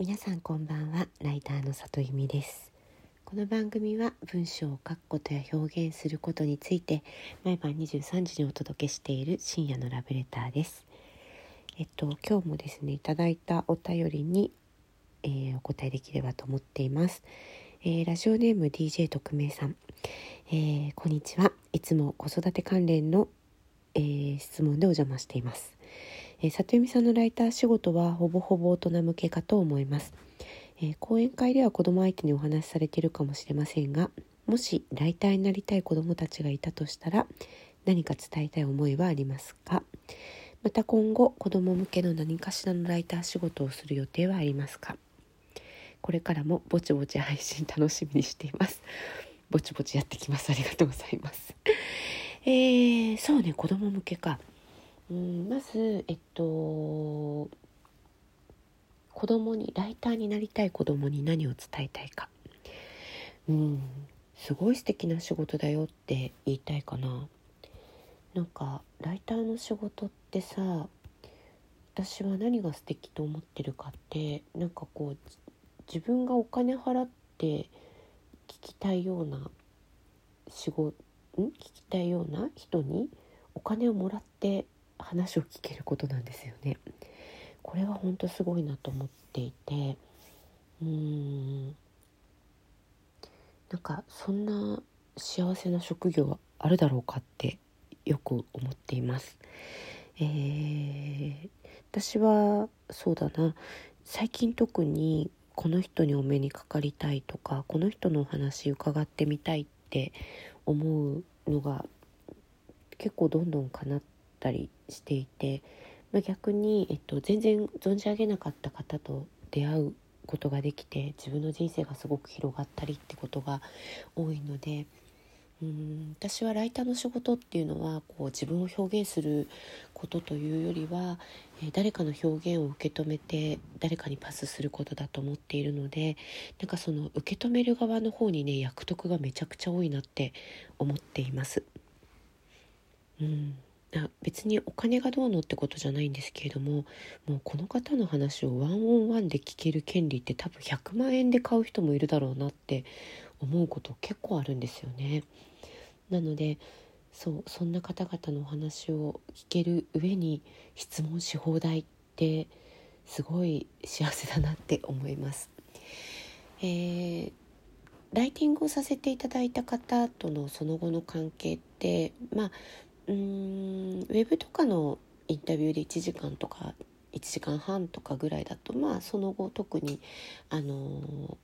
皆さんこんばんは。ライターの里由美です。この番組は文章を書くことや表現することについて毎晩23時にお届けしている深夜のラブレターです。えっと今日もですねいただいたお便りに、えー、お答えできればと思っています、えー、ラジオネーム DJ 特命さん、えー、こんにちは。いつも子育て関連の、え質問でお邪魔しています。えー、里美さんのライター仕事はほぼほぼ大人向けかと思います、えー、講演会では子供相手にお話しされているかもしれませんがもしライターになりたい子どもたちがいたとしたら何か伝えたい思いはありますか？また今後子ども向けの何かしらのライター仕事をする予定はありますか？これからもぼちぼち配信楽しみにしています。ぼちぼちやってきます。ありがとうございます。えー、そうね子供向けか。うんまずえっと子供にライターになりたい子供に何を伝えたいか。うんすごい素敵な仕事だよって言いたいかな。なんかライターの仕事ってさ私は何が素敵と思ってるかってなんかこう自分がお金払って聞きたいような仕事ん？聞きたいような人にお金をもらって話を聞けることなんですよね。これは本当すごいなと思っていてうーんなんかそんな幸せな職業はあるだろうかってよく思っています。えー、私はそうだな最近特にこの人にお目にかかりたいとかこの人のお話伺ってみたいって思うのが結構どんどん叶っったりしていて、まあ、逆に、えっと、全然存じ上げなかった方と出会うことができて自分の人生がすごく広がったりってことが多いのでうん私はライターの仕事っていうのはこう自分を表現することというよりは、えー、誰かの表現を受け止めて誰かにパスすることだと思っているのでなんかその受け止める側の方にね役得がめちゃくちゃ多いなって思っています。うん別にお金がどうのってことじゃないんですけれどももうこの方の話をワンオンワンで聞ける権利って多分100万円で買う人もいるだろうなって思うこと結構あるんですよね。なのでそうそんな方々のお話を聞ける上に質問し放題ってすごい幸せだなって思います。えー、ライティングをさせていただいた方とのその後の関係ってまあうーんウェブとかのインタビューで1時間とか1時間半とかぐらいだとまあその後特にあの、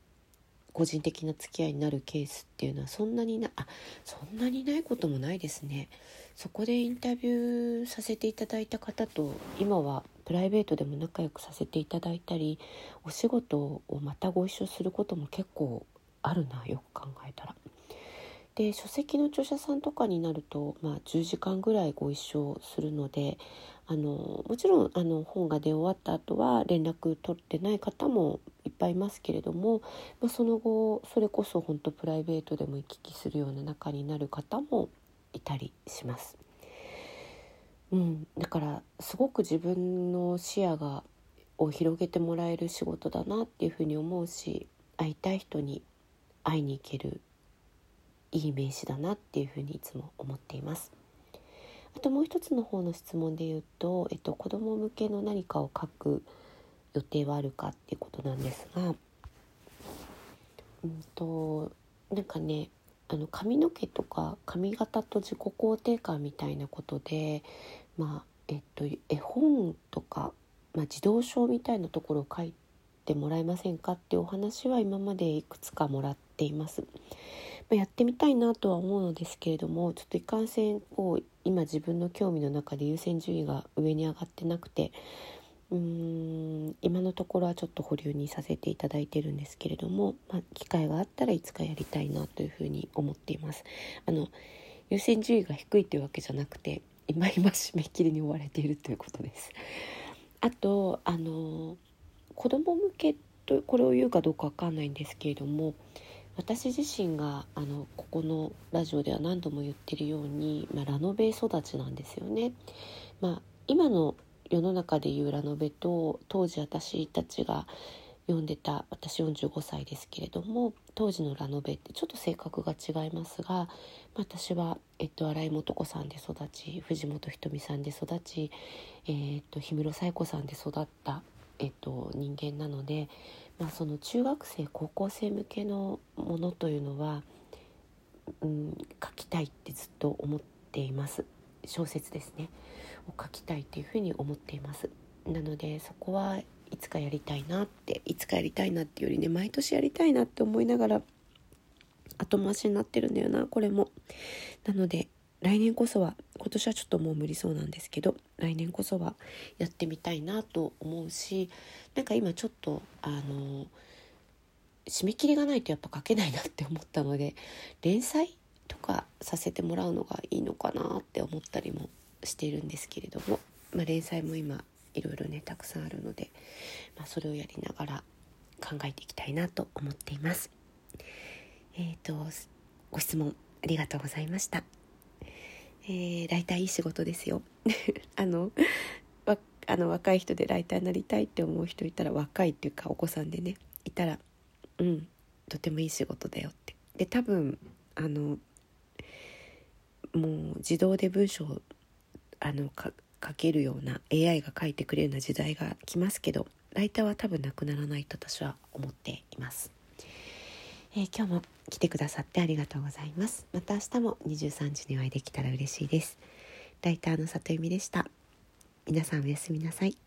個人的な付き合いになるケースっていうのはそんなになあそんなにないこともないですね。そこでインタビューさせていただいた方と今はプライベートでも仲良くさせていただいたりお仕事をまたご一緒することも結構あるなよく考えたら。で書籍の著者さんとかになると、まあ、10時間ぐらいご一緒するのであのもちろんあの本が出終わった後は連絡取ってない方もいっぱいいますけれども、まあ、その後それこそ本当プライベートでも行き来するような仲になる方もいたりします。うん、だからすごく自分の視野がを広げてもらえる仕事だなっていうふうに思うし会いたい人に会いに行けるいい名詞だなっていうふうにいつも思っています。あともう一つの方の質問で言うと、えっと、子ども向けの何かを書く予定はあるかっていうことなんですが、うんと、なんかねあの髪の毛とか髪型と自己肯定感みたいなことで、まあえっと、絵本とか、まあ、児童書みたいなところを書いてもらえませんかっていうお話は今までいくつかもらっています。やってみたいなとは思うのですけれどもちょっといかんせんこう今自分の興味の中で優先順位が上に上がってなくてうーん今のところはちょっと保留にさせていただいてるんですけれども、まあ、機会があったらいつかやりたいなというふうに思っています。あの優先順位が低いというわけじゃなくて今今締め切りに追われているということです。あとあの子供向けとこれを言うかどうかわかんないんですけれども私自身があのここのラジオでは何度も言ってるように、まあ、ラノベ育ちなんですよね。まあ、今の世の中でいうラノベと当時私たちが読んでた私45歳ですけれども当時のラノベってちょっと性格が違いますが私は、えっと、新井素子さんで育ち藤本ひとみさんで育ち、えー、っと氷室冴子さんで育った、えっと、人間なので、まあ、その中学生高校生向けのものというのは、うん、書きたいってずっと思っています小説ですねを書きたいっていうふうに思っています。なのでそこはいつかやりたいなっていつかやりたいなっていうよりね毎年やりたいなって思いながら後回しになってるんだよなこれも。なので来年こそは今年はちょっともう無理そうなんですけど来年こそはやってみたいなと思うしなんか今ちょっとあの締め切りがないとやっぱ書けないなって思ったので連載とかさせてもらうのがいいのかなって思ったりもしているんですけれども、まあ、連載も今いろいろねたくさんあるので、まあ、それをやりながら考えていきたいなと思っています。えっ、ー、とご質問ありがとうございました。えー、ライターいい仕事ですよ。あのわあの若い人でライターになりたいって思う人いたら若いっていうかお子さんでねいたらうんとてもいい仕事だよって。で多分あのもう自動で文章あの書けるような AI が書いてくれるような時代が来ますけどライターは多分なくならないと私は思っています、えー、今日も来てくださってありがとうございます。また明日も23時にお会いできたら嬉しいです。ライターの里由美でした。皆さんおやすみなさい。